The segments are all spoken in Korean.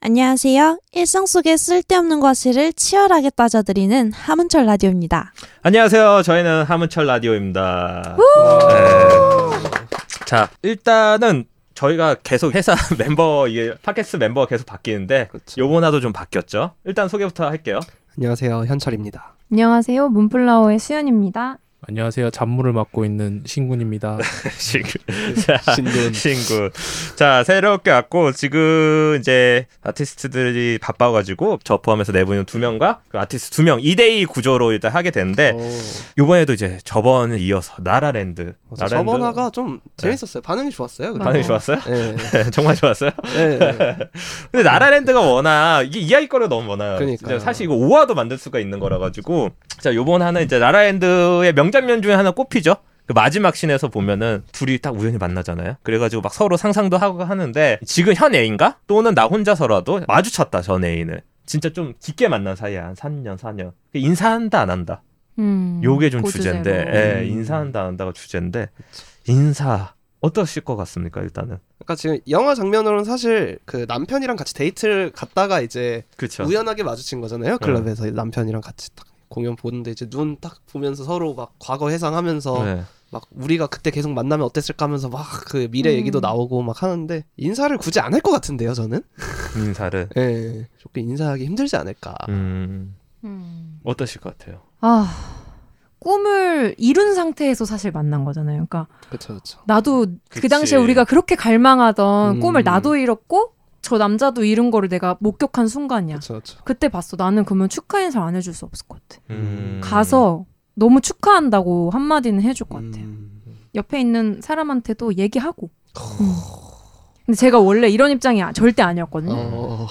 안녕하세요. 일상 속의 쓸데없는 과실을 치열하게 따져드리는 하문철 라디오입니다. 안녕하세요. 저희는 하문철 라디오입니다. 네. 자, 일단은 저희가 계속 회사 멤버 이게 팟캐스트 멤버가 계속 바뀌는데 그렇죠. 요번화도 좀 바뀌었죠. 일단 소개부터 할게요. 안녕하세요 현철입니다. 안녕하세요. 문플라워의 수연입니다. 안녕하세요. 잡무를 맡고 있는 신군입니다. 신구. 신군. 신구. 자, 새롭게 왔고 지금 이제 아티스트들이 바빠가지고 저 포함해서 내부인 두 명과 그 아티스트 두 명 2대2 구조로 일단 하게 되는데 어, 요번에도 이제 저번을 이어서 나라랜드. 맞아, 저번 화가 좀 재밌었어요. 반응이 좋았어요. 그리고. 반응이 좋았어요? 네. 정말 좋았어요? 네. 네. 근데 나라랜드가 워낙 이게 이야기거리가 너무 많아요. 그러니까요. 진짜 사실 이거 5화도 만들 수가 있는 거라 가지고 자 요번 하는 이제 나라랜드의 명 장면 중에 하나 꼽히죠. 그 마지막 씬에서 보면은 둘이 딱 우연히 만나잖아요. 그래가지고 막 서로 상상도 하고 하는데 지금 현 애인가 또는 나 혼자서라도 마주쳤다 전 애인을 진짜 좀 깊게 만난 사이야 한 3년 4년 인사한다 안 한다 음, 요게 좀그 주제인데. 예, 음. 인사한다 안 한다가 주제인데 인사 어떠실 것 같습니까 일단은 그러니까 지금 영화 장면으로는 사실 그 남편이랑 같이 데이트를 갔다가 이제 그렇죠 우연하게 마주친 거잖아요. 클럽에서 남편이랑 같이 딱 공연 보는데 이제 눈 딱 보면서 서로 막 과거 회상하면서 네. 막 우리가 그때 계속 만나면 어땠을까 하면서 막 그 미래 음. 얘기도 나오고 막 하는데 인사를 굳이 안 할 것 같은데요, 저는. 인사를 예. 조금 인사하기 힘들지 않을까. 음 음. 어떠실 것 같아요 아 꿈을 이룬 상태에서 사실 만난 거잖아요. 그러니까 그렇죠, 그렇죠. 나도 그 그치. 당시에 우리가 그렇게 갈망하던 음. 꿈을 나도 이뤘고 저 남자도 이룬 거를 내가 목격한 순간이야. 그렇죠, 그렇죠. 그때 봤어. 나는 그러면 축하 인사를 안 해줄 수 없을 것 같아. 음. 가서 너무 축하한다고 한마디는 해줄 것 같아요. 음. 옆에 있는 사람한테도 얘기하고. 음. 근데 제가 원래 이런 입장이 아- 절대 아니었거든요. 어.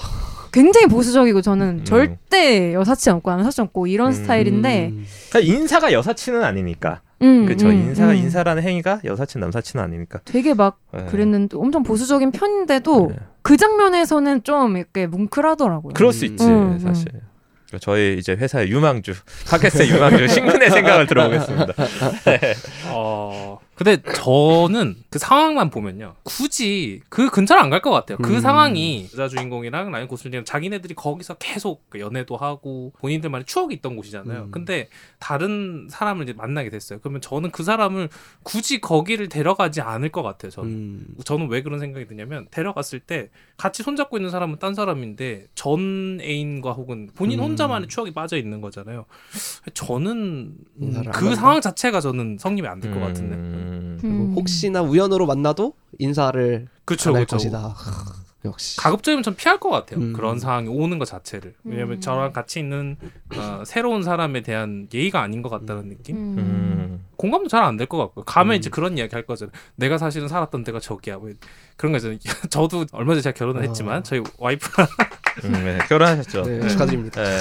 굉장히 보수적이고 저는 음. 절대 여사친 없고 남사친 없고 이런 음. 스타일인데 음. 그러니까 인사가 여사친은 아니니까 음, 그렇죠 음, 인사가 음. 인사라는 행위가 여사친 남사친은 아니니까 되게 막 네. 그랬는데 엄청 보수적인 편인데도 네. 그 장면에서는 좀 이렇게 뭉클하더라고요. 그럴 수 있지 음, 사실 저희 이제 회사의 유망주 팟캐스트의 유망주 신군의 생각을 들어보겠습니다 어, 근데 저는 그 상황만 보면요. 굳이 그 근처를 안 갈 것 같아요. 그 음. 상황이 여자 주인공이랑 라이언 고슬링 자기네들이 거기서 계속 그 연애도 하고 본인들만의 추억이 있던 곳이잖아요. 음. 근데 다른 사람을 이제 만나게 됐어요. 그러면 저는 그 사람을 굳이 거기를 데려가지 않을 것 같아요. 저는. 음. 저는 왜 그런 생각이 드냐면 데려갔을 때 같이 손잡고 있는 사람은 딴 사람인데 전 애인과 혹은 본인 음. 혼자만의 추억이 빠져 있는 거잖아요. 저는 음, 그? 상황 자체가 저는 성립이 안 될 것 같은데. 음. 그리고 음. 혹시나 우연으로 만나도 인사를 그렇죠, 안할 그렇죠. 것이다. 역시. 가급적이면 전 피할 것 같아요. 음. 그런 상황이 오는 것 자체를. 왜냐면 음. 저랑 같이 있는 어, 새로운 사람에 대한 예의가 아닌 것 같다는 느낌. 음. 음. 공감도 잘 안 될 것 같고요. 가면 음. 이제 그런 이야기 할 거잖아요. 내가 사실은 살았던 데가 저기야. 왜 그런 거 있잖아요. 저도 얼마 전에 제가 결혼을 어. 했지만 저희 와이프랑 음, 네, 결혼하셨죠 네, 네. 축하드립니다. 네.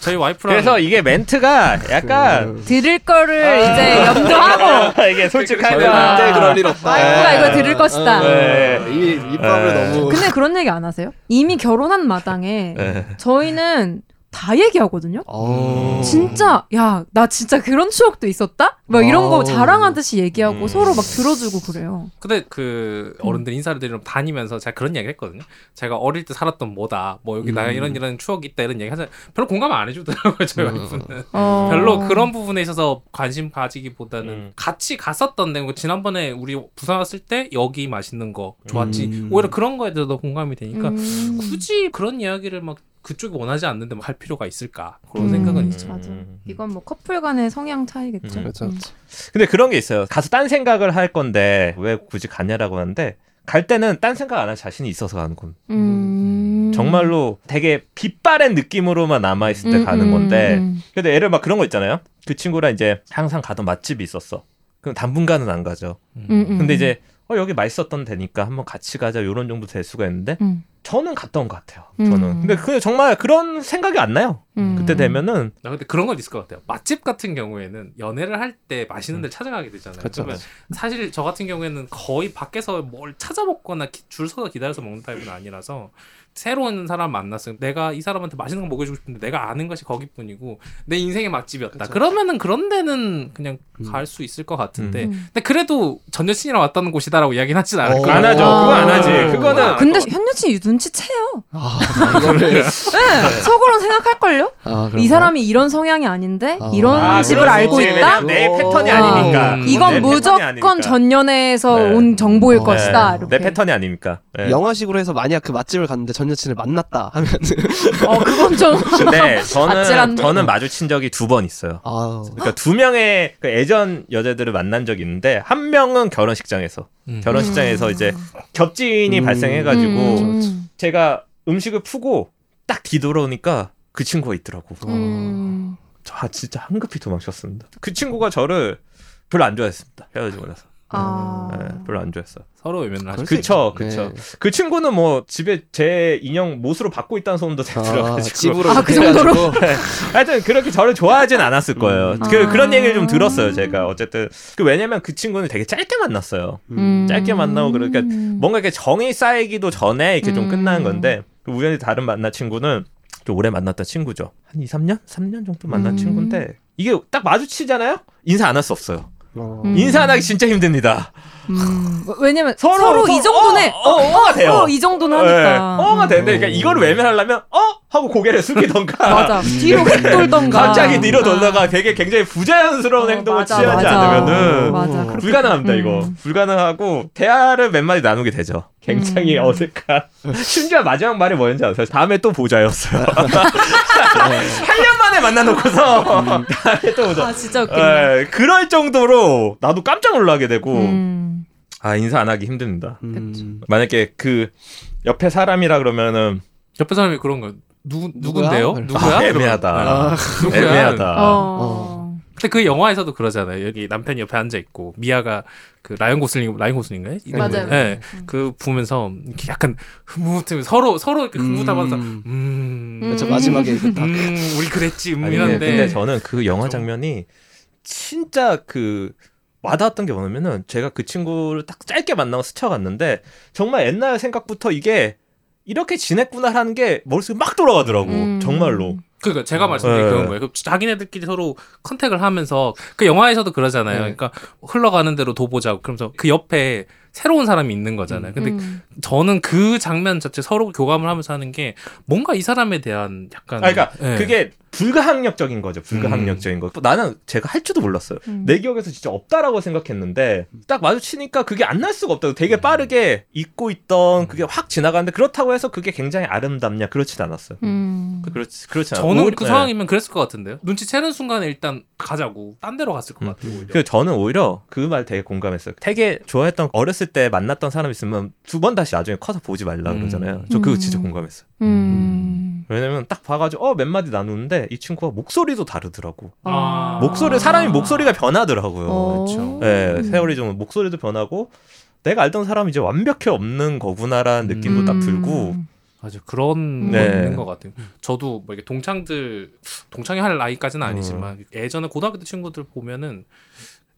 저희 와이프랑 그래서 이게 멘트가 약간 그, 들을 거를 이제 염두하고 이게 솔직하면 절대 그럴 일 없다. 와이프가 이거 들을 것이다. 네. 이 입밥을 네. 너무 근데 그런 얘기 안 하세요? 이미 결혼한 마당에 네. 저희는 다 얘기하거든요. 어. 진짜 야 나 진짜 그런 추억도 있었다? 막 이런 거 어. 자랑하듯이 얘기하고 음. 서로 막 들어주고 그래요. 근데 그 어른들 인사를 드리러 다니면서 제가 그런 얘기 했거든요. 제가 어릴 때 살았던 뭐다. 뭐 여기 나 음. 이런 이런 추억이 있다 이런 얘기 하잖아요. 별로 공감 안 해주더라고요. 저희 음. 와이프는. 어. 별로 그런 부분에 있어서 관심 가지기보다는 음. 같이 갔었던 데뭐 지난번에 우리 부산 왔을 때 여기 맛있는 거 좋았지 음. 오히려 그런 거에 대해서 더 공감이 되니까 음. 굳이 그런 이야기를 막 그쪽이 원하지 않는데 뭐 할 필요가 있을까 그런 음. 생각은 있죠 맞아. 음. 이건 뭐 커플 간의 성향 차이겠죠. 음. 그렇죠. 음. 그렇죠. 근데 그런 게 있어요 가서 딴 생각을 할 건데 왜 굳이 가냐라고 하는데 갈 때는 딴 생각 안 할 자신이 있어서 가는 건 음. 정말로 되게 빛바랜 느낌으로만 남아 있을 때 음, 가는 음, 건데 음. 근데 예를 막 그런 거 있잖아요 그 친구랑 이제 항상 가던 맛집이 있었어 그럼 당분간은 안 가죠 음, 음. 근데 이제 어 여기 맛있었던 데니까 한번 같이 가자 요런 정도 될 수가 있는데 음. 저는 갔던 것 같아요 저는 음. 근데 그 정말 그런 생각이 안 나요 음. 그때 되면은 나 근데 그런 건 있을 것 같아요. 맛집 같은 경우에는 연애를 할 때 맛있는 데 찾아가게 되잖아요. 그렇죠. 그러면 사실 저 같은 경우에는 거의 밖에서 뭘 찾아 먹거나 기- 줄 서서 기다려서 먹는 타입은 아니라서 새로운 사람 만났으면 내가 이 사람한테 맛있는 거 먹여주고 싶은데 내가 아는 것이 거기뿐이고 내 인생의 맛집이었다. 그쵸. 그러면은 그런 데는 그냥 음. 갈수 있을 것 같은데 음. 근데 그래도 전 여친이랑 왔다는 곳이다라고 이야기는 하진 않을 어. 거예요. 안 하죠. 아. 그거 안 하지. 그거는 아, 근데 현 여친이 눈치채요. 아, 이거를 네, 속으로 생각할걸요? 아, 이 사람이 이런 성향이 아닌데 아. 이런 아, 집을 알고. 있다. 내 패턴이 어. 아니니까. 음. 내 이건 무조건 아니니까. 전연애에서 네. 온 정보일 어. 것이다. 네, 이렇게. 내 패턴이 아니니까. 네. 영화식으로 해서 만약 그 맛집을 갔는데 전 여친을 만났다 하면 어 그건 좀 네, 저는 아찔한데? 저는 마주친 적이 두 번 있어요. 아, 그러니까 두 명의 그 애전 여자들을 만난 적이 있는데 한 명은 결혼식장에서 음. 결혼식장에서 이제 겹진이 음. 발생해가지고 음. 제가 음식을 푸고 딱 뒤돌아오니까 그 친구가 있더라고. 음. 저 아, 진짜 한급히 도망쳤습니다. 그 친구가 저를 별로 안 좋아했습니다. 헤어지고 나서. 아. 네, 별로 안 좋아했어요. 서로 외면을 하죠. 수 그쵸. 그쵸. 네. 그 친구는 뭐 집에 제 인형 못으로 받고 있다는 소문도 아, 들어가지고. 집으로 아, 그 정도로? 해가지고. 하여튼 그렇게 저를 좋아하진 않았을 거예요. 음. 그, 아. 그런 얘기를 좀 들었어요, 제가. 어쨌든. 그 왜냐면 그 친구는 되게 짧게 만났어요. 음. 짧게 만나고 그러니까 뭔가 이렇게 정이 쌓이기도 전에 이렇게 좀 음. 끝나는 건데, 그 우연히 다른 만난 친구는 좀 오래 만났던 친구죠. 한 2, 3년? 3년 정도 만난 음. 친구인데, 이게 딱 마주치잖아요? 인사 안 할 수 없어요. 어. 음. 인사 안 하기 진짜 힘듭니다. 음. 왜냐면 서로- 서로, 이 서로- 정도는 어, 어, 어 가 돼요. 어, 이 정도는 네, 하니까. 어가 되는데, 음. 그러니까 이거를 외면하려면, 어? 하고 고개를 숙이던가. 맞아. 뒤로 휙 돌던가. 갑자기 뒤로 돌다가 되게 굉장히 부자연스러운 어, 행동을 맞아, 취하지 맞아. 않으면은 맞아. 불가능합니다 음. 이거 불가능하고 대화를 몇 마디 나누게 되죠 굉장히 음. 어색한 심지어 마지막 말이 뭐였는지 아세요 다음에 또 보자였어요 8년 만에 만나놓고서 다음에 또 보자 아 진짜 웃긴다. 에, 그럴 정도로 나도 깜짝 놀라게 되고 음. 아 인사 안 하기 힘듭니다 음. 만약에 그 옆에 사람이라 그러면은 옆에 사람이 그런 거 누구? 누군데요? 아, 누구야? 아, 애매하다. 누구야? 애매하다 어. 근데 그 영화에서도 그러잖아요. 여기 남편이 옆에 앉아 있고 미아가 그 라이언 고슬링 라이언 고슬링인가요? 맞아요. 네. 음. 그 보면서 이렇게 약간 흐뭇해 서로 서로 이렇게 흐뭇하면서 음. 음. 그렇죠. 음. 마지막에 이렇게 딱 음, 우리 그랬지. 음, 아니, 이런데. 근데 저는 그 영화 좀- 장면이 진짜 그 와닿았던 게 뭐냐면은 제가 그 친구를 딱 짧게 만나고 스쳐갔는데 정말 옛날 생각부터 이게 이렇게 지냈구나라는 게 머릿속에 막 돌아가더라고 음. 정말로 그러니까 제가 말씀드린 네. 그런 거예요. 그 자기네들끼리 서로 컨택을 하면서 그 영화에서도 그러잖아요. 네. 그러니까 흘러가는 대로 도보자고 그러면서 그 옆에 새로운 사람이 있는 거잖아요. 근데 음. 저는 그 장면 자체 서로 교감을 하면서 하는 게 뭔가 이 사람에 대한 약간 아 그러니까 네. 그게 불가항력적인 거죠 불가항력적인 거 나는 제가 할 줄도 몰랐어요 음. 내 기억에서 진짜 없다라고 생각했는데 딱 마주치니까 그게 안 날 수가 없다고 되게 빠르게 잊고 있던 그게 확 지나가는데 그렇다고 해서 그게 굉장히 아름답냐 그렇진 않았어요 음. 그렇지 그렇지 않아요. 저는 오히려- 그 네. 상황이면 그랬을 것 같은데요. 눈치채는 순간에 일단 가자고 딴 데로 갔을 것 음. 같아요. 그 저는 오히려 그 말 되게 공감했어요. 되게 좋아했던 어렸을 때 만났던 사람 있으면 두 번 다시 나중에 커서 보지 말라 음. 그러잖아요. 저 그거 음. 진짜 공감했어요. 음. 왜냐면 딱 봐가지고 어 몇 마디 나누는데 이 친구가 목소리도 다르더라고. 아. 목소리 사람이 목소리가 변하더라고요. 어. 그렇죠. 네, 세월이 좀 목소리도 변하고 내가 알던 사람이 이제 완벽히 없는 거구나라는 느낌도 딱 들고 음. 맞아 그런 네. 거 있는 것 같아요. 저도 뭐 이게 동창들 동창이 할 나이까지는 아니지만 음. 예전에 고등학교 때 친구들 보면은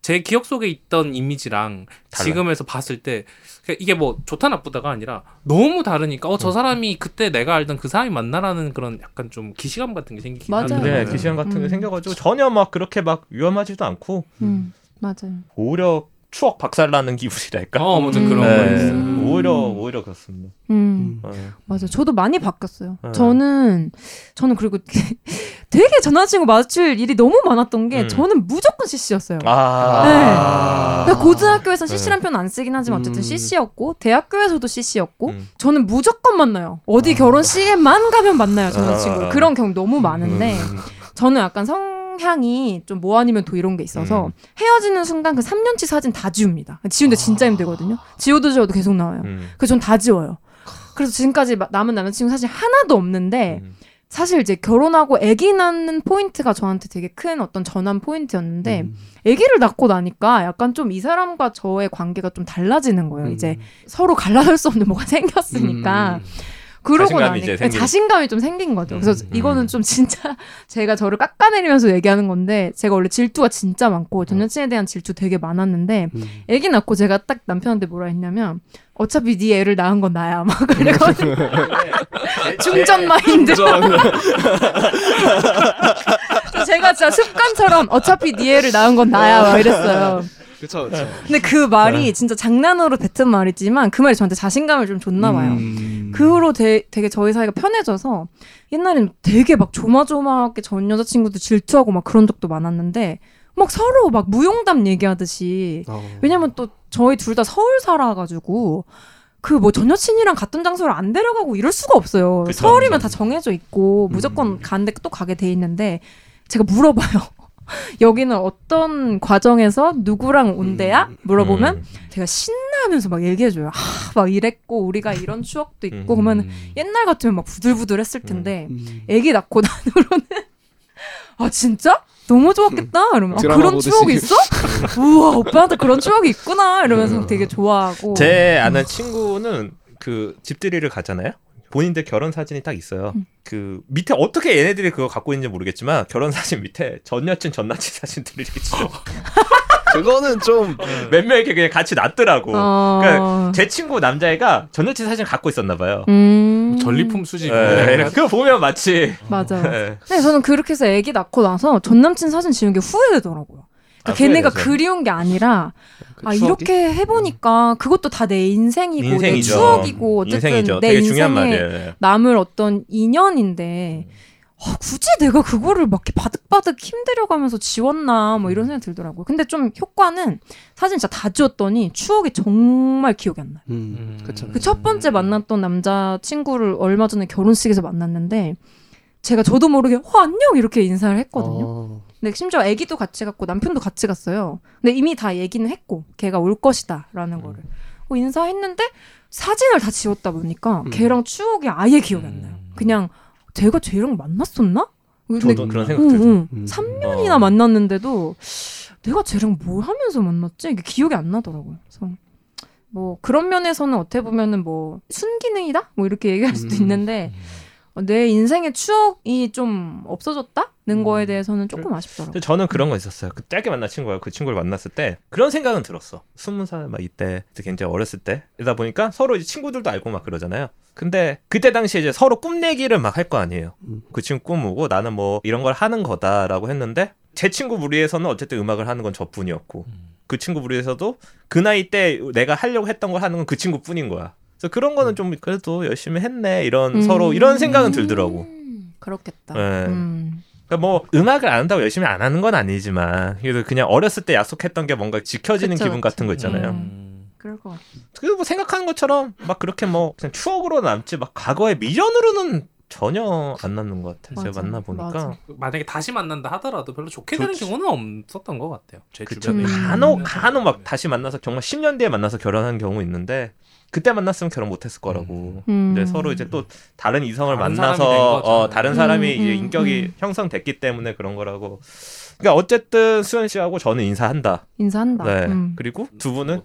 제 기억 속에 있던 이미지랑 달라요. 지금에서 봤을 때 그러니까 이게 뭐 좋다 나쁘다가 아니라 너무 다르니까 어저 음. 사람이 그때 내가 알던 그 사람이 맞나라는 그런 약간 좀 기시감 같은 게 생기긴 맞아요. 하더라고요. 네, 그 시간 같은 게 음. 생겨가지고 전혀 막 그렇게 막 위험하지도 않고 음. 맞아요. 오히려 추억 박살나는 기분이랄까. 어, 아무튼 그런 네. 음. 오히려 오히려 그렇습니다. 음. 네. 맞아. 저도 많이 바뀌었어요. 네. 저는 저는 그리고 되게 전 여자친구 마주칠 일이 너무 많았던 게 음. 저는 무조건 CC였어요. 아. 그러니까 고등학교에선 네. CC란 표현 안 쓰긴 하지만 어쨌든 음. CC였고 대학교에서도 CC였고 음. 저는 무조건 만나요. 어디 아. 결혼식에만 가면 만나요, 전 아. 그런 경우 너무 많은데 음. 저는 약간 성 향이 좀 뭐 아니면 도 이런 게 있어서 음. 헤어지는 순간 그 3년치 사진 다 지웁니다. 지우는데 진짜 힘들거든요. 지워도 지워도 계속 나와요. 음. 그래서 전 다 지워요. 그래서 지금까지 마- 남은 남자친구 사실 하나도 없는데 음. 사실 이제 결혼하고 아기 낳는 포인트가 저한테 되게 큰 어떤 전환 포인트였는데 음. 아기를 낳고 나니까 약간 좀 이 사람과 저의 관계가 좀 달라지는 거예요. 음. 이제 서로 갈라설 수 없는 뭐가 생겼으니까 음. 그러고 자신감이 나니 이제 생기는- 자신감이 좀 생긴 거죠. 그래서 음, 이거는 좀 진짜 제가 저를 깎아내리면서 얘기하는 건데 제가 원래 질투가 진짜 많고 전 여친에 대한 질투 되게 많았는데 음. 애기 낳고 제가 딱 남편한테 뭐라 했냐면 어차피 네 애를 낳은 건 나야. 막 그래가지고 충전 마인드. 제가 진짜 습관처럼 어차피 네 애를 낳은 건 나야. 막 이랬어요. 그쵸 그쵸. 근데 그 말이 진짜 장난으로 뱉은 말이지만 그 말이 저한테 자신감을 좀 줬나 봐요. 음. 그 후로 되, 게 저희 사이가 편해져서 옛날엔 되게 막 조마조마하게 전 여자친구도 질투하고 막 그런 적도 많았는데 막 서로 막 무용담 얘기하듯이 어. 왜냐면 또 저희 둘 다 서울 살아가지고 그뭐전 여친이랑 갔던 장소를 안 데려가고 이럴 수가 없어요. 그쵸, 서울이면 그쵸. 다 정해져 있고 음. 무조건 가는데 또 가게 돼 있는데 제가 물어봐요. 여기는 어떤 과정에서 누구랑 온대야? 음. 물어보면 음. 제가 신나면서 막 얘기해줘요. 아, 막 이랬고 우리가 이런 추억도 있고 음. 그러면 옛날 같으면 막 부들부들했을 텐데 음. 애기 낳고 난 후로는 아 진짜 너무 좋았겠다 이러면 아, 그런 보듯이. 추억이 있어? 우와 오빠한테 그런 추억이 있구나 이러면서 되게 좋아하고 제 아는 친구는 그 집들이를 가잖아요. 본인들 결혼 사진이 딱 있어요. 음. 그 밑에 어떻게 얘네들이 그거 갖고 있는지 모르겠지만 결혼 사진 밑에 전 여친 전 남친 사진들이 이렇게 진짜 그거는 좀 몇 명 이렇게 그냥 같이 놨더라고. 어... 그러니까 제 친구 남자애가 전 여친 사진 갖고 있었나 봐요. 음... 전리품 수집. 예, 그거 보면 마치 맞아. 예. 근데 저는 그렇게 해서 애기 낳고 나서 전 남친 사진 지운 게 후회되더라고요. 그러니까 아, 걔네가 후회되죠. 그리운 게 아니라 그아 추억이? 이렇게 해보니까 그것도 다 내 인생이고 내 인생이죠. 추억이고 어쨌든 인생이죠. 내 인생에 중요한 말이에요. 남을 어떤 인연인데 아, 굳이 내가 그거를 막 이렇게 바득바득 힘들여가면서 지웠나 뭐 이런 생각이 들더라고요. 근데 좀 효과는 사진 진짜 다 지웠더니 추억이 정말 기억이 안 나요. 음, 그쵸. 그첫 번째 만났던 남자 친구를 얼마 전에 결혼식에서 만났는데 제가 저도 모르게 어 안녕 이렇게 인사를 했거든요. 어. 근데 심지어 아기도 같이 갔고 남편도 같이 갔어요. 근데 이미 다 얘기는 했고 걔가 올 것이다라는 거를 어, 인사했는데 사진을 다 지웠다 보니까 음. 걔랑 추억이 아예 기억이 안 나요. 그냥 내가 쟤랑 만났었나? 근데 저도 그런 생각 응, 들죠. 응. 음. 3년이나 어. 만났는데도 내가 쟤랑 뭘 하면서 만났지? 이게 기억이 안 나더라고요. 그래서 뭐 그런 면에서는 어떻게 보면은 뭐 순기능이다? 뭐 이렇게 얘기할 수도 음. 있는데 어, 내 인생의 추억이 좀 없어졌다는 음. 거에 대해서는 조금 아쉽더라고요. 근데 저는 그런 거 있었어요. 그 짧게 만난 친구가 그 친구를 만났을 때 그런 생각은 들었어. 스무 살 막 이때 굉장히 어렸을 때 이러다 보니까 서로 이제 친구들도 알고 막 그러잖아요. 근데 그때 당시에 이제 서로 꿈내기를 막 할 거 아니에요. 음. 그 친구 꿈이고 나는 뭐 이런 걸 하는 거다라고 했는데 제 친구 무리에서는 어쨌든 음악을 하는 건 저뿐이었고 그 친구 무리에서도 그 나이 때 내가 하려고 했던 걸 하는 건 그 친구뿐인 거야. 그래서 그런 거는 좀 그래도 열심히 했네 이런 음. 서로 이런 생각은 들더라고. 음, 그렇겠다. 네. 음. 그러니까 뭐 음악을 안 한다고 열심히 안 하는 건 아니지만 그래도 그냥 어렸을 때 약속했던 게 뭔가 지켜지는 그쵸, 기분 그쵸. 같은 거 있잖아요. 음. 그럴 것 같아. 그래서 뭐 생각하는 것처럼 막 그렇게 뭐 그냥 추억으로 남지 막 과거의 미련으로는 전혀 안 남는 것 같아요. 제가 맞아, 만나 보니까 맞아. 만약에 다시 만난다 하더라도 별로 좋게 되는 좋지. 경우는 없었던 것 같아요. 제 그쵸. 주변에. 음. 간혹 간혹 막 다시 만나서 정말 10년 뒤에 만나서 결혼한 경우 있는데 그때 만났으면 결혼 못했을 거라고. 음. 근데 서로 이제 또 다른 이성을 다른 만나서. 어, 다른 사람이 음, 이제 음, 인격이 음. 형성됐기 때문에 그런 거라고. 그러니까 어쨌든 수현 씨하고 저는 인사한다. 인사한다. 네. 음. 그리고 두 분은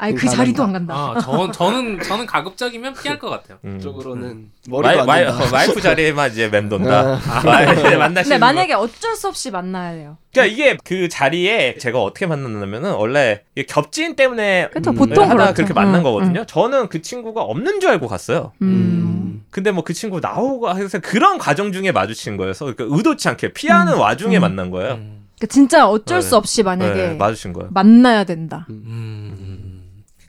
아니 그 인사한다. 자리도 안 간다. 아, 저, 저는 저는 가급적이면 피할 것 같아요. 음. 쪽으로는 와이, 머리도 와이, 안 된다. 와이프 자리에만 이제 맴돈다. 아. 와이프 만나시는 근데 만약에 어쩔 수 없이 만나야 돼요. 그러니까 이게 그 자리에 제가 어떻게 만났냐면은 원래 겹지인 때문에 그렇죠. 음, 보통 하다 그렇죠. 그렇게 만난 응, 거거든요. 저는 그 친구가 없는 줄 알고 갔어요. 응. 음. 음. 근데 뭐 그 친구 나오고 해서 그런 과정 중에 마주친 거여서 그러니까 의도치 않게 피하는 음. 와중에 음. 만난 거예요. 음. 그러니까 진짜 어쩔 네. 수 없이 만약에 네, 마주친 거예요. 만나야 된다.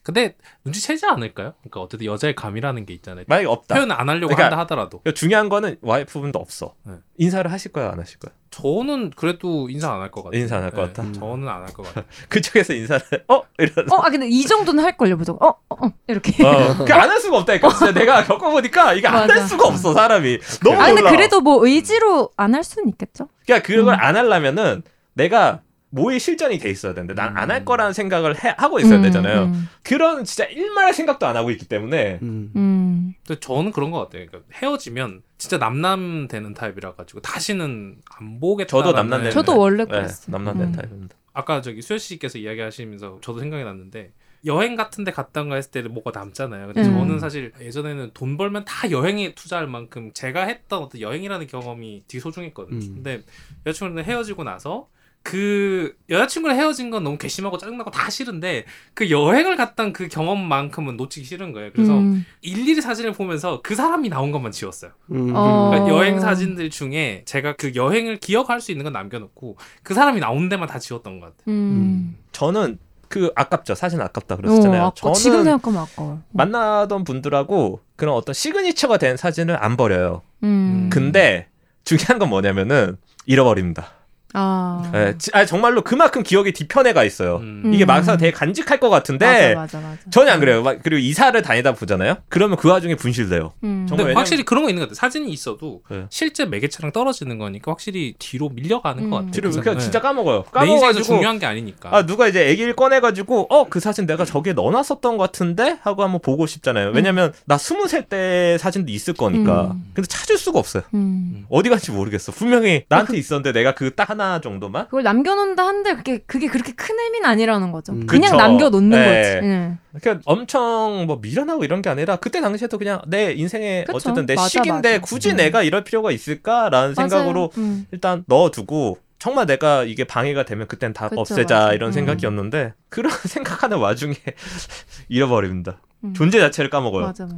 음. 근데 눈치채지 않을까요? 그러니까 어쨌든 여자의 감이라는 게 있잖아요. 만약에 없다. 표현 안 하려고 그러니까- 한다 하더라도 그러니까 중요한 거는 와이프분도 없어. 네. 인사를 하실 거야 안 하실 거야? 저는 그래도 인사 안 할 것 같아요. 인사 안 할 것 같다? 네, 저는 안 할 것 같아요. 그쪽에서 인사를 어 이런. 어, 아 근데 이 정도는 할 걸요, 무조건. 어, 어, 어 이렇게. 어, 그안할 수가 없다니까. 진짜 내가 겪어보니까 이게 안 할. 수가 없어 사람이. 너무 아 근데 놀라. 그래도 뭐 의지로 안 할 수는 있겠죠. 그러니까 그걸 음. 안 하려면은 내가 뭐에 실전이 돼 있어야 되는데 난안 음. 할 거라는 생각을 해, 하고 있어야 음, 되잖아요. 음, 그런 진짜 일말의 생각도 안 하고 있기 때문에 음. 음. 근데 저는 그런 것 같아요. 그러니까 헤어지면 진짜 남남 되는 타입이라 가지고 다시는 안 보겠다. 저도 남남 되는 저도 네. 원래 네, 그랬어. 남남된 음. 타입입니다. 아까 저기 수현 씨께서 이야기하시면서 저도 생각이 났는데 여행 같은 데 갔던가 했을 때는 뭐가 남잖아요. 근데 음. 저는 사실 예전에는 돈 벌면 다 여행에 투자할 만큼 제가 했던 어떤 여행이라는 경험이 되게 소중했거든요. 음. 근데 여자친구랑 헤어지고 나서 그 여자친구랑 헤어진 건 너무 괘씸하고 짜증나고 다 싫은데 그 여행을 갔던 그 경험만큼은 놓치기 싫은 거예요. 그래서 음. 일일이 사진을 보면서 그 사람이 나온 것만 지웠어요. 음. 어. 그러니까 여행 사진들 중에 제가 그 여행을 기억할 수 있는 건 남겨놓고 그 사람이 나온 데만 다 지웠던 것 같아요. 음. 저는 그 아깝죠. 사진 아깝다 그랬었잖아요. 어, 아까 저는 지금 생각하면 아까워. 만나던 분들하고 그런 어떤 시그니처가 된 사진을 안 버려요. 음. 근데 중요한 건 뭐냐면은 잃어버립니다. 아. 예, 지- 아니, 정말로 그만큼 기억이 뒤편에 가 있어요. 음. 이게 음. 막상 되게 간직할 것 같은데 맞아 맞아 맞아. 전혀 안 그래요. 막 그리고 이사를 다니다 보잖아요. 그러면 그 와중에 분실돼요. 음. 정말 왜냐면- 확실히 그런 거 있는 것 같아요. 사진이 있어도 네. 실제 매개체랑 떨어지는 거니까 확실히 뒤로 밀려가는 것 음. 같아요. 뒤로 그 그냥. 진짜 까먹어요. 내 인생에서 까먹어가지고 중요한 게 아니니까. 아 누가 이제 애기를 꺼내가지고 어 그 사진 내가 저기에 넣어놨었던 것 같은데 하고 한번 보고 싶잖아요. 왜냐면 나 스무 살 때 사진도 있을 거니까. 음. 근데 찾을 수가 없어요. 음. 어디 갔지 모르겠어. 분명히 나한테 있었는데 내가 그 딱 하나 정도만. 그걸 남겨놓는다 한데 그게 그게 그렇게 큰 의미는 아니라는 거죠. 음. 그냥 그쵸. 남겨놓는 네. 거지. 응. 그러니까 엄청 뭐 미련하고 이런 게 아니라 그때 당시에도 그냥 내 인생에 그쵸. 어쨌든 내 맞아, 시기인데 맞아. 굳이 음. 내가 이럴 필요가 있을까라는 생각으로 맞아요. 음. 일단 넣어두고 정말 내가 이게 방해가 되면 그땐 다 그쵸, 없애자 맞아. 이런 음. 생각이었는데 그런 생각하는 와중에 잃어버립니다. 음. 존재 자체를 까먹어요. 맞아 맞아.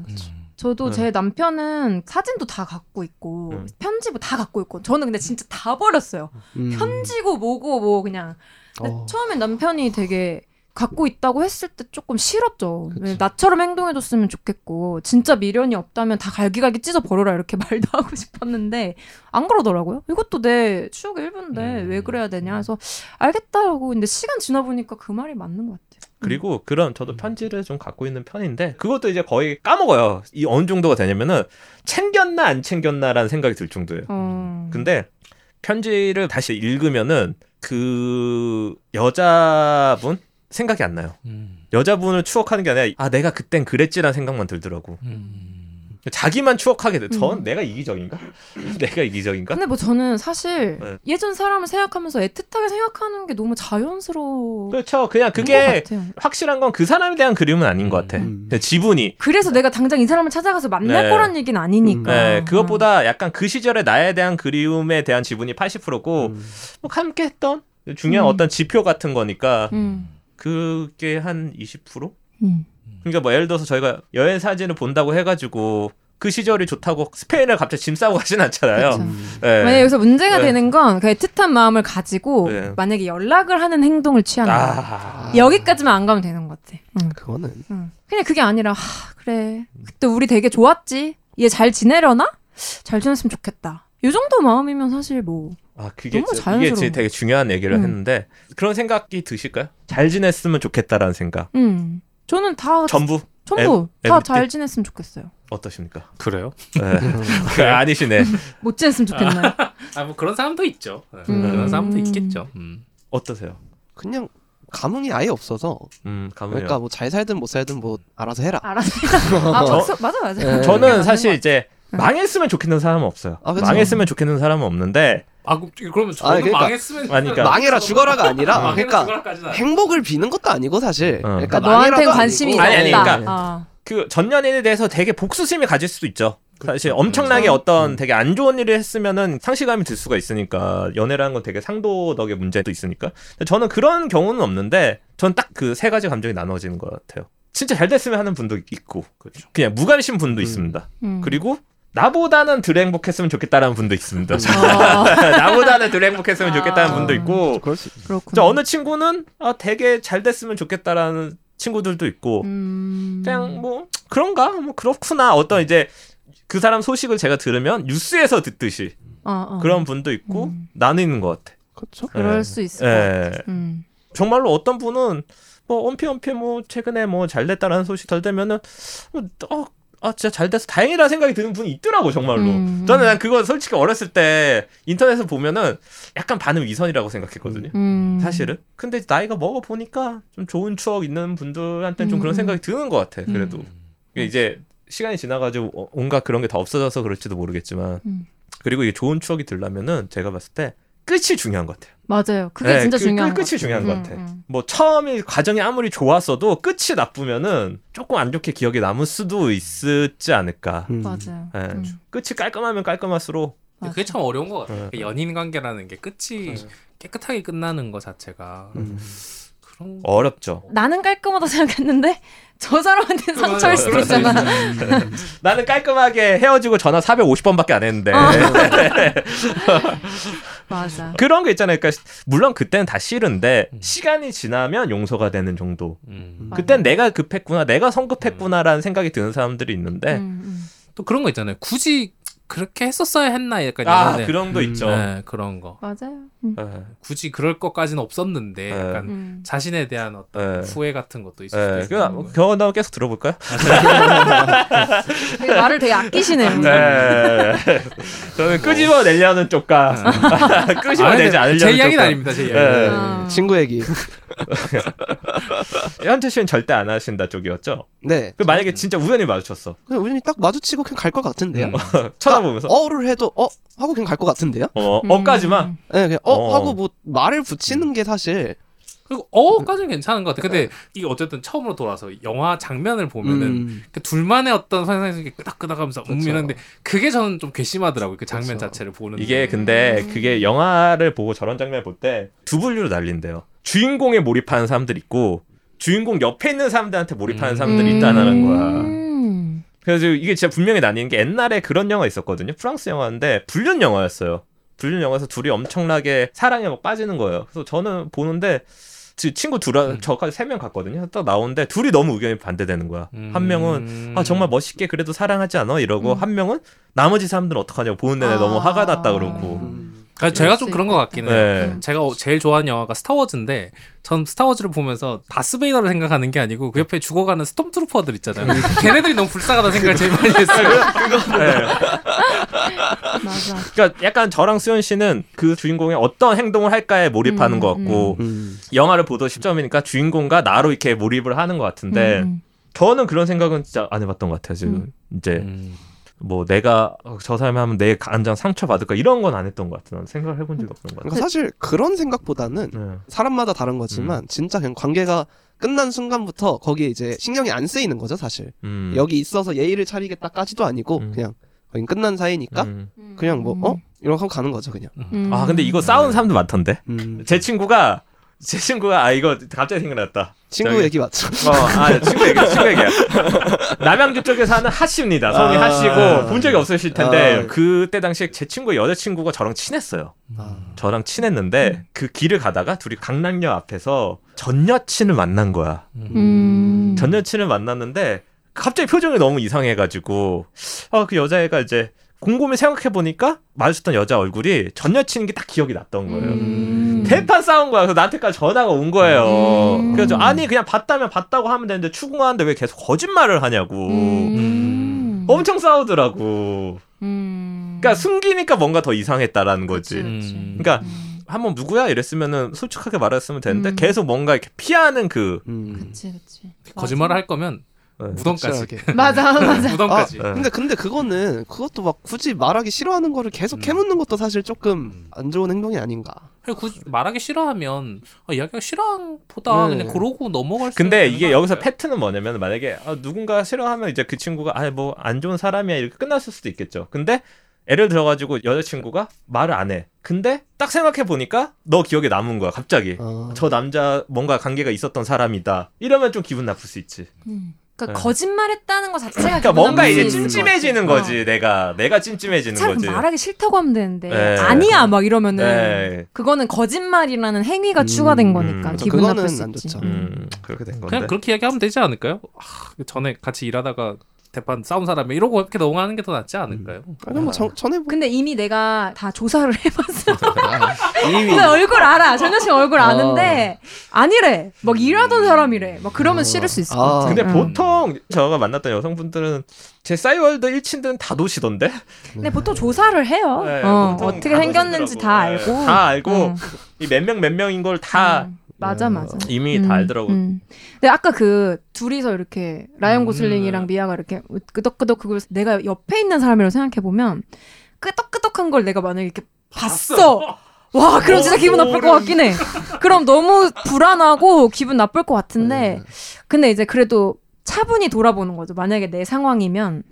음. 저도 네. 제 남편은 사진도 다 갖고 있고 음. 편지도 다 갖고 있고 저는 근데 진짜 다 버렸어요. 음. 편지고 뭐고 뭐 그냥 어. 처음엔 남편이 되게 갖고 있다고 했을 때 조금 싫었죠. 그치. 나처럼 행동해줬으면 좋겠고 진짜 미련이 없다면 다 갈기갈기 찢어 버려라 이렇게 말도 하고 싶었는데 안 그러더라고요. 이것도 내 추억의 일부인데 음. 왜 그래야 되냐 해서 알겠다라고 근데 시간 지나 보니까 그 말이 맞는 것 같아요. 그리고 그런 저도 편지를 좀 갖고 있는 편인데 그것도 이제 거의 까먹어요. 이 어느 정도가 되냐면은 챙겼나 안 챙겼나라는 생각이 들 정도예요. 어. 근데 편지를 다시 읽으면은 그 여자분 생각이 안 나요. 음. 여자분을 추억하는 게 아니라 아 내가 그땐 그랬지라는 생각만 들더라고. 음. 자기만 추억하게 돼. 전 음. 내가 이기적인가? 내가 이기적인가? 근데 뭐 저는 사실 네. 예전 사람을 생각하면서 애틋하게 생각하는 게 너무 자연스러운 그렇죠. 그냥 것 그게. 확실한 건 그 사람에 대한 그리움은 아닌 것 같아. 음. 그냥 지분이. 그래서 내가 당장 이 사람을 찾아가서 만날 네. 거란 얘기는 아니니까. 네, 그것보다 약간 그 시절에 나에 대한 그리움에 대한 지분이 80%고 음. 뭐 함께 했던 중요한 음. 어떤 지표 같은 거니까 음. 그게 한 20%? 음. 그러니까 뭐 예를 들어서 저희가 여행 사진을 본다고 해가지고 그 시절이 좋다고 스페인을 갑자기 짐 싸고 가진 않잖아요. 음. 네. 만약 여기서 문제가 네. 되는 건 그 애틋한 마음을 가지고 네. 만약에 연락을 하는 행동을 취하는. 아, 여기까지만 안 가면 되는 것 같아. 응. 그거는 응. 그냥 그게 아니라 하, 그래 그때 우리 되게 좋았지. 얘 잘 지내려나? 잘 지냈으면 좋겠다. 이 정도 마음이면 사실 뭐 아 그게 너무 지- 이게 자연스러워. 지- 되게 중요한 얘기를 음. 했는데 그런 생각이 드실까요? 잘 지냈으면 좋겠다라는 생각. 음. 저는 다 전부 전부 에- 다? 잘 지냈으면 좋겠어요. 어떠십니까? 그래요? 네. 그 아니시네. 못 지냈으면 좋겠나요? 아 뭐 그런 사람도 있죠. 네, 음. 그런 사람도 있겠죠. 음. 어떠세요? 그냥 감흥이 아예 없어서 음. 그러니까 뭐 잘 살든 못 살든 뭐 알아서 해라. 알았어. 아, 저- 맞아, 맞아, 맞아. 네. 저는 사실 것 이제 응. 망했으면 좋겠는 사람은 없어요. 아. 망했으면 좋겠는 사람은 없는데 아 그- 그러면 저도 아니, 그러니까- 망했으면 그러니까- 망해라 죽어라가 아니라 망해라 그러니까. 행복을 비는 것도 아니고 사실. 어. 그러니까 같아. 너한테 관심이. 아니, 아니. 그러니까 아. 그전 연인에 대해서 되게 복수심이 가질 수도 있죠. 사실 그렇죠. 엄청나게 그렇죠. 어떤 음. 되게 안 좋은 일을 했으면은 상실감이 들 수가 있으니까 연애라는 건 되게 상도덕의 문제도 있으니까 저는 그런 경우는 없는데 전딱그 세 가지 감정이 나눠지는 것 같아요. 진짜 잘 됐으면 하는 분도 있고 그렇죠. 그냥 무관심 분도 음. 있습니다. 음. 그리고 나보다는 덜 행복했으면 좋겠다라는 분도 있습니다. 아, 나보다는 덜 행복했으면 좋겠다는 아. 분도 있고 그럴 수 있. 그렇군. 저 어느 친구는 아 되게 잘 됐으면 좋겠다라는 친구들도 있고 음. 그냥 뭐 그런가 뭐 그렇구나 어떤 이제 그 사람 소식을 제가 들으면 뉴스에서 듣듯이 어, 어. 그런 분도 있고 음. 나뉘는 것 같아. 그렇죠. 그럴 예. 수 있을 것 예. 같아. 음. 정말로 어떤 분은 뭐 엄피엄피 뭐 최근에 뭐 잘 됐다라는 소식 덜 되면은 어, 아 진짜 잘 돼서 다행이라 생각이 드는 분이 있더라고 정말로. 음. 저는 난 그거 솔직히 어렸을 때 인터넷에서 보면은 약간 반응 위선이라고 생각했거든요. 음. 사실은. 근데 나이가 먹어 보니까 좀 좋은 추억 있는 분들한테는 좀 그런 음. 생각이 드는 것 같아. 그래도 음. 이게 이제 시간이 지나가지고 어- 온갖 그런 게 다 없어져서 그럴지도 모르겠지만 음. 그리고 이게 좋은 추억이 들려면은 제가 봤을 때 끝이 중요한 것 같아요. 맞아요. 그게 네, 진짜 그 중요한 끝이 중요한 것 음, 같아. 음. 뭐 처음이 과정이 아무리 좋았어도 끝이 나쁘면은 조금 안 좋게 기억에 남을 수도 있지 않을까. 음. 맞아요. 예. 음. 끝이 깔끔하면 깔끔할수록 근데 그게 참 어려운 것 같아요. 네. 연인 관계라는 게 끝이 깨끗하게 끝나는 것 자체가 음. 그런 어렵죠. 나는 깔끔하다 생각했는데 저 사람한테 상처일 수도 있잖아. 나는 깔끔하게 헤어지고 전화 450번밖에 안 했는데 어. 맞아. 그런 거 있잖아요. 그러니까 물론 그때는 다 싫은데 음. 시간이 지나면 용서가 되는 정도. 음. 그땐 내가 급했구나, 내가 성급했구나라는 생각이 드는 사람들이 있는데 음, 음. 또 그런 거 있잖아요. 굳이 그렇게 했었어야 했나 약간 아 이런 그런 거 음. 있죠. 네, 그런 거. 맞아요. 음. 예, 굳이 그럴 것까지는 없었는데 네. 약간 음. 자신에 대한 어떤 예. 후회 같은 것도 있을 수도 예, 있고. 그 경험담 계속 들어볼까요? 되게 말을 되게 아끼시네요. 네. 저는 끄집어내려는 쪽과 끄집어내지 아, 않으려는 제 이야기는 쪽과. 아닙니다. 제 이야기. 예. 아. 친구 얘기. 현태 씨는 절대 안 하신다 쪽이었죠. 네. 그 만약에 진짜 우연히 마주쳤어. 우연히 딱 마주치고 그냥 갈 것 같은데요. 음. 쳐다보면서 어를 해도 어 하고 그냥 갈 것 같은데요. 어, 음. 어까지만 네, 그냥 어, 어. 하고 뭐 말을 붙이는 게 사실 그리고 어까지는 괜찮은 것 같아. 근데 이게 어쨌든 처음으로 돌아서 영화 장면을 보면은 음, 그 둘만의 어떤 상상이 끄덕끄덕하면서 음 그쵸. 이러는데 그게 저는 좀 괘씸하더라고요. 그 장면 그쵸. 자체를 보는 이게 근데 그게 영화를 보고 저런 장면을 볼 때 두 분류로 날린대요. 주인공에 몰입하는 사람들 있고 주인공 옆에 있는 사람들한테 몰입하는 음. 사람들이 있다는 거야. 음. 그래서 이게 진짜 분명히 나뉘는 게 옛날에 그런 영화 있었거든요. 프랑스 영화인데 불륜 영화였어요. 불륜 영화에서 둘이 엄청나게 사랑에 막 빠지는 거예요. 그래서 저는 보는데 지- 친구 둘, 음. 저까지 세 명 갔거든요. 딱 나오는데 둘이 너무 의견이 반대되는 거야. 음. 한 명은 아 정말 멋있게 그래도 사랑하지 않아 이러고 음. 한 명은 나머지 사람들은 어떡하냐고 보는 내내 아. 너무 화가 났다 그러고. 음. 그러니까 제가 좀수 그런 것 같긴 해요. 네. 제가 어- 제일 좋아하는 영화가 스타워즈인데 전 스타워즈를 보면서 다스베이더를 생각하는 게 아니고 그 옆에 죽어가는 스톰트루퍼들 있잖아요. 걔네들이 너무 불쌍하다 생각을 제일 많이 했어요. 네. 맞아. 그러니까 약간 저랑 수현 씨는 그 주인공이 어떤 행동을 할까에 몰입하는 음, 것 같고 음. 영화를 보도 10점이니까 주인공과 나로 이렇게 몰입을 하는 것 같은데 음. 저는 그런 생각은 진짜 안 해봤던 것 같아요. 지금 음. 이제 음. 뭐 내가 어, 저 사람이 하면 내 감정 상처 받을까 이런 건 안 했던 것 같아요. 나는 생각을 해본 적이 없는 것 그러니까 같아요. 사실 그런 생각보다는 네. 사람마다 다른 거지만 진짜 그냥 관계가 끝난 순간부터 거기에 이제 신경이 안 쓰이는 거죠 사실 음. 여기 있어서 예의를 차리겠다까지도 아니고 음. 그냥 거긴 끝난 사이니까 음. 그냥 뭐 어? 이러고 하고 가는 거죠 그냥 음. 아 근데 이거 싸우는 사람도 많던데. 음. 제 친구가 제 친구가 아 이거 갑자기 생각났다. 친구 저기- 얘기 맞죠 어, 아 친구 얘기 친구 얘기야. 남양주 쪽에 사는 하씨입니다. 성이 아. 하씨고 본 적이 없으실 텐데 아. 그때 당시에 제 친구 여자 친구가 저랑 친했어요. 아. 저랑 친했는데 그 길을 가다가 둘이 강남역 앞에서 전 여친을 만난 거야. 음. 전 여친을 만났는데 갑자기 표정이 너무 이상해가지고 아그 여자애가 이제 곰곰이 생각해 보니까 마주쳤던 여자 얼굴이 전 여친인 게 딱 기억이 났던 거예요. 음. 대판 싸운 거야. 그래서 나한테까지 전화가 온 거예요. 음. 그래서 아니 그냥 봤다면 봤다고 하면 되는데 추궁하는데 왜 계속 거짓말을 하냐고. 음. 엄청 싸우더라고. 음. 그러니까 숨기니까 뭔가 더 이상했다라는 거지. 그치, 그치. 음. 그러니까 음. 한번 누구야 이랬으면은 솔직하게 말했으면 되는데 음. 계속 뭔가 이렇게 피하는 그 음. 그치 그치. 거짓말을 할 거면 네. 무덤까지. 확실하게. 맞아 맞아. 무덤까지. 네. 근데 근데 그거는 그것도 막 굳이 말하기 싫어하는 거를 계속 음. 캐묻는 것도 사실 조금 음. 안 좋은 행동이 아닌가. 그리고 굳이 말하기 싫어하면 아, 이야기가 싫어보다 네. 그냥 그러고 넘어갈 수. 근데 이게 거 여기서? 패트는 뭐냐면 만약에 아, 누군가 싫어하면 이제 그 친구가 아 뭐 안 좋은 사람이야 이렇게 끝났을 수도 있겠죠. 근데 애를 들어가지고 여자친구가 말을 안 해. 근데 딱 생각해 보니까 너 기억에 남은 거야 갑자기. 어. 저 남자 뭔가 관계가 있었던 사람이다. 이러면 좀 기분 나쁠 수 있지. 음. 그러니까 네. 거짓말했다는 것 자체가 그러니까 뭔가 이제 찜찜해지는. 거지. 내가 내가 찜찜해지는 참 거지. 말하기 싫다고 하면 되는데 네. 아니야 막 이러면은 네. 그거는 거짓말이라는 행위가 음, 추가된 거니까 음. 기분 나쁠 수안 있지. 음, 그렇게 된 건데. 그냥 그렇게 이야기하면 되지 않을까요? 아, 전에 같이 일하다가 대판 싸운 사람이 이러고 이렇게 넘어가는 게 더 낫지 않을까요? 아니 뭐 전, 전에 근데 이미 내가 다 조사를 해봤어. 이미 근데 얼굴 알아. 전여친 얼굴 어. 아는데 아니래. 막 일하던 사람이래. 막 그러면 어. 싫을 수 있을 아. 것 같아. 근데 음. 보통 제가 만났던 여성분들은 제 싸이월드 1친들은 다 도시던데. 근데 보통 조사를 해요. 네, 어, 보통 어떻게 다 생겼는지. 다 네, 알고. 다 알고 음. 이몇명 몇 명인 걸다 음. 맞아 맞아. 이미 음, 다 알더라고. 음. 근데 아까 그 둘이서 이렇게 라이언 고슬링이랑 음. 미아가 이렇게 끄덕끄덕 그걸 내가 옆에 있는 사람이라고 생각해 보면 끄덕끄덕한 걸 내가 만약에 이렇게 봤어. 와, 그럼 진짜 기분 나쁠 것 같긴 해. 그럼 너무 불안하고 기분 나쁠 것 같은데, 근데 이제 그래도 차분히 돌아보는 거죠. 만약에 내 상황이면,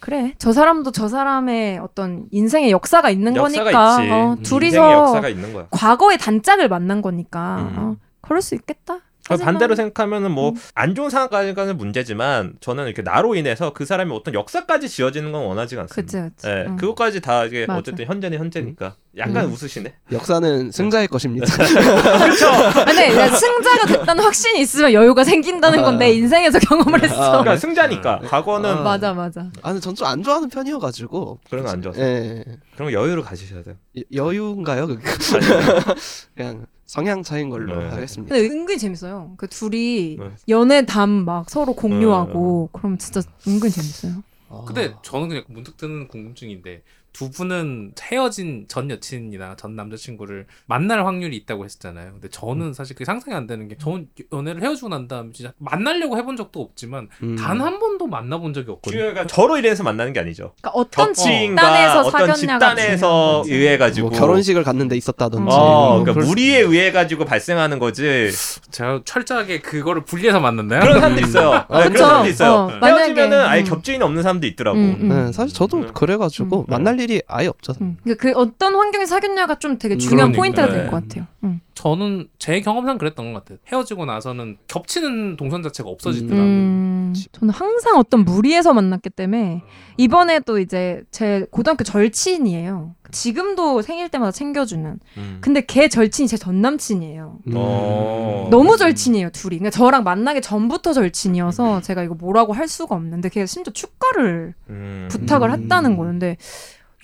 그래, 저 사람도 저 사람의 어떤 인생의 역사가 있는 역사가 거니까, 있지. 어, 음, 둘이서 인생의 역사가 있는 거야. 과거의 단짝을 만난 거니까, 음. 어, 그럴 수 있겠다. 아, 하지만- 반대로 생각하면은 뭐 음. 안 좋은 상황까지는 문제지만 저는 이렇게 나로 인해서 그 사람이 어떤 역사까지 지어지는 건 원하지가 않습니다. 그치, 그치. 예, 응. 그것까지 다 이게 맞아. 어쨌든 현재는 현재니까 약간 음. 웃으시네. 역사는 승자의 것입니다. 근데 이제 승자가 됐다는 확신이 있으면 여유가 생긴다는 건내 인생에서 경험을 했어. 아, 그러니까 승자니까 과거는 아. 맞아, 맞아. 아, 근데 전좀 안 좋아하는 편이어가지고. 그런 거 안 좋아서 예. 거 여유를 가지셔야 돼요. 여- 여유인가요? 그게? 그냥 성향 차인 걸로 네. 하겠습니다. 근데 은근히 재밌어요. 그 둘이 네. 연애 담 막 서로 공유하고 그럼 진짜 은근 재밌어요. 아. 근데 저는 그냥 문득 드는 궁금증인데 두 분은 헤어진 전 여친이나 전 남자친구를 만날 확률이 있다고 했었잖아요. 근데 저는 사실 그게 상상이 안 되는 게 저는 연애를 헤어지고 난 다음에 진짜 만나려고 해본 적도 없지만 음. 단한 번도 만나본 적이 없거든요. 그러니까 저로 인해서 만나는 게 아니죠. 그러니까 어떤 집단에서 어떤 사귀었냐가 집단에서 의해 가지고 뭐 결혼식을 갔는 데 있었다든지. 어, 뭐 그러니까 무리에 의해 가지고 발생하는 거지. 제가 철저하게 그거를 분리해서 만났나요? 그런 사람도 있어요. 네, 그런? 사람도 있어요. 어, 헤어지면은 만약에, 아예 음. 겹주인이 없는 사람도 있더라고. 음, 음. 네, 사실 저도 음. 그래가지고 음. 만날 일이 아예 없죠. 음. 그러니까 그 어떤 환경에 사귀었냐가 좀 되게 중요한 그러니까. 포인트가 네. 될것 같아요. 음. 저는 제 경험상 그랬던 것 같아요. 헤어지고 나서는 겹치는 동선 자체가 없어지더라고요. 음, 저는 항상 어떤 무리에서 만났기 때문에 이번에도 이제 제 고등학교 절친이에요. 지금도 생일 때마다 챙겨주는. 음. 근데 걔 절친이 제 전 남친이에요. 음. 어. 너무 절친이에요 둘이. 그러니까 저랑 만나기 전부터 절친이어서 제가 이거 뭐라고 할 수가 없는데 걔가 심지어 축가를 음. 부탁을 음. 했다는 거는데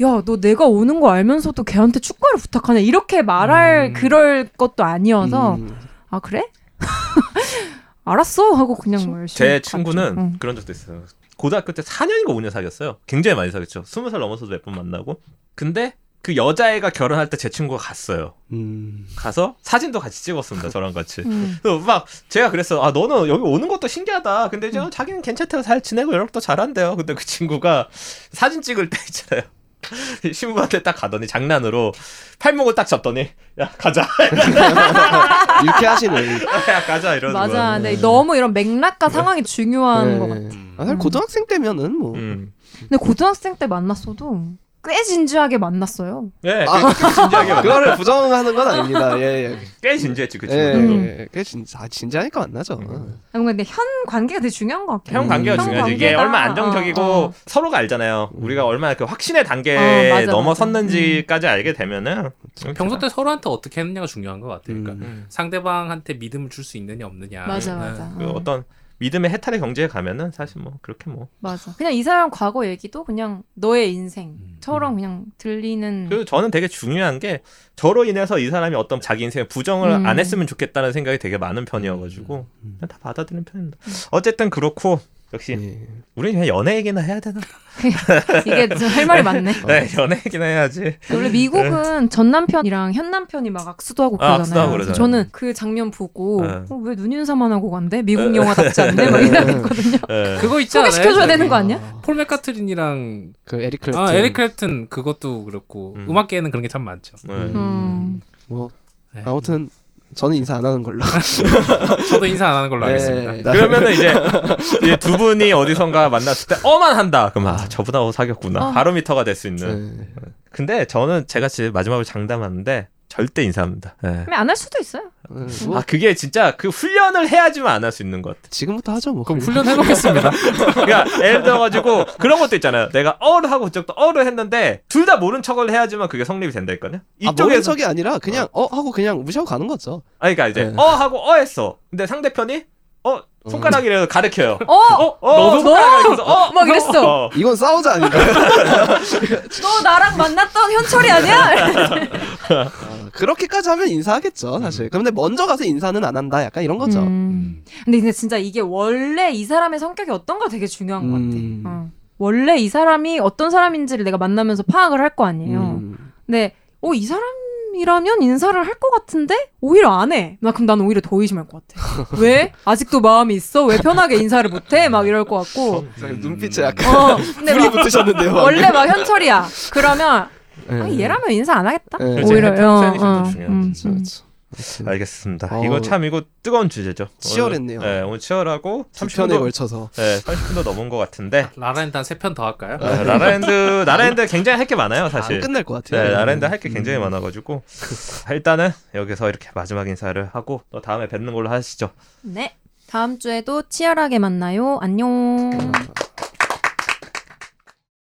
야 너 내가 오는 거 알면서도 걔한테 축가를 부탁하냐 이렇게 말할 음. 그럴 것도 아니어서 음. 아 그래? 알았어 하고 그냥 뭐 열심히 제 갔죠. 친구는 응. 그런 적도 있어요. 고등학교 때 4년인가 5년 사귀었어요. 굉장히 많이 사귀었죠. 20살 넘어서도 몇 번 만나고. 근데 그 여자애가 결혼할 때 제 친구가 갔어요. 음. 가서 사진도 같이 찍었습니다. 저랑 같이. 음. 그래서 막 제가 그랬어. 아 너는 여기 오는 것도 신기하다. 근데 이제 자기는 괜찮다고 잘 지내고 연락도 잘한대요. 근데 그 친구가 사진 찍을 때 있잖아요. 신부한테 딱 가더니 장난으로 팔목을 딱 잡더니 야 가자 유쾌하시네. 야 가자 이러는 맞아. 거야. 근데 너무 이런 맥락과 상황이 중요한 네. 것 같아. 아, 사실 고등학생 때면은 뭐 음. 근데 고등학생 때 만났어도 꽤 진지하게 만났어요. 예, 아. 그, 그 진지하게. 그거를 부정하는 건 아닙니다. 예, 꽤 진지했지 그 예. 예, 친구도. 음. 예. 꽤 진, 아, 진지하니까 만나죠. 아, 뭔가 근데 현 관계가 되게 중요한 것 같아요. 형 관계가 형 중요하지. 이게 얼마 안정적이고 어, 어. 서로가 알잖아요. 우리가 얼마나 그 확신의 단계에 어, 맞아, 넘어섰는지까지 알게 되면은 평소 때 서로한테 어떻게 했느냐가 중요한 것 같아요. 그러니까 음. 상대방한테 믿음을 줄 수 있느냐 없느냐. 맞아 네. 맞아. 그 어. 어떤 믿음의 해탈의 경지에 가면은 사실 뭐 그렇게 뭐 맞아. 그냥 이 사람 과거 얘기도 그냥 너의 인생처럼 음. 그냥 들리는. 그리고 저는 되게 중요한 게 저로 인해서 이 사람이 어떤 자기 인생에 부정을 음. 안 했으면 좋겠다는 생각이 되게 많은 편이어가지고 음. 그냥 다 받아들이는 편입니다. 어쨌든 그렇고 역시 예. 우리 그냥 연애 얘기나 해야 되나? 이게 좀할 말이 많네. 네, 연애 얘기나 해야지. 원래 미국은 전 남편이랑 현 남편이 막 악수도 하고 네. 아, 그러잖아요. 악수도 하고. 저는 그 장면 보고 네. 어, 왜 눈 인사만 하고 간대? 미국 영화답지 않네? 막 이랬거든요. 네. 그거 있잖아요. 소개시켜줘야 되는 거 아니야? 폴 맥카트린이랑 그 에릭 클랩튼. 아 에릭 클랩튼 그것도 그렇고 음. 음. 악계에는 그런 게 참 많죠. 네. 음. 뭐 네. 아무튼 저는 인사 안 하는 걸로. 저도 인사 안 하는 걸로 네. 하겠습니다. 나- 그러면은 이제, 이제 두 분이 어디선가 만났을 때 어만 한다. 그럼 아 저분하고 사귀었구나. 어. 바로미터가 될 수 있는. 네. 근데 저는 제가 지금 마지막으로 장담하는데 절대 인사합니다. 네. 안할 수도 있어요. 네, 뭐아 그게 진짜 그 훈련을 해야지만 안 할 수 있는 것 같아. 지금부터 하죠 뭐. 그럼 훈련 해 보겠습니다. 그러니까 예를 들어가지고 그런 것도 있잖아요. 내가 어를 하고 그쪽도 어를 했는데 둘 다 모른 척을 해야지만 그게 성립이 된다니까요. 아, 모른 이쪽에서 척이 아니라 그냥 어 하고 그냥 무시하고 가는 거죠. 아니 그러니까 이제 네. 어 하고 어 했어. 근데 상대편이 어 손가락이라도 가르켜요. 어? 어, 어, 너도? 손가락 가리켜서 어, 막 이랬어. 어. 이건 싸우자 아닌가요? 너 나랑 만났던 현철이 아니야? 아, 그렇게까지 하면 인사하겠죠 사실. 근데 먼저 가서 인사는 안 한다. 약간 이런 거죠. 음. 근데 근데 진짜 이게 원래 이 사람의 성격이 어떤가 되게 중요한 것 같아. 음. 어. 원래 이 사람이 어떤 사람인지를 내가 만나면서 파악을 할 거 아니에요. 음. 근데 어 이 사람이라면 인사를 할 것 같은데 오히려 안 해. 나 그럼 난 오히려 더 의심할 것 같아. 왜? 아직도 마음이 있어? 왜 편하게 인사를 못 해? 막 이럴 것 같고. 눈빛에 약간 어. 근데 불이 막 붙으셨는데요. 방금. 원래 막 현철이야. 그러면 예. 아, 얘라면 인사 안 하겠다. 예. 오히려 평소에는 어, 어, 중요한 음, 그렇죠, 음. 그렇죠. 아무튼 알겠습니다. 어. 이거 참 이거 뜨거운 주제죠. 치열했네요. 오늘, 네, 오늘 치열하고 두 편에 30분도 걸쳐서 네, 30분도 넘은 것 같은데 라라랜드 한 세 편 더 할까요? 네, 라라랜드 라라랜드 굉장히 할 게 많아요, 사실. 안 끝날 것 같아요. 네, 라라랜드 할게 음. 굉장히 많아가지고 일단은 여기서 이렇게 마지막 인사를 하고 또 다음에 뵙는 걸로 하시죠. 네. 다음 주에도 치열하게 만나요. 안녕. 음.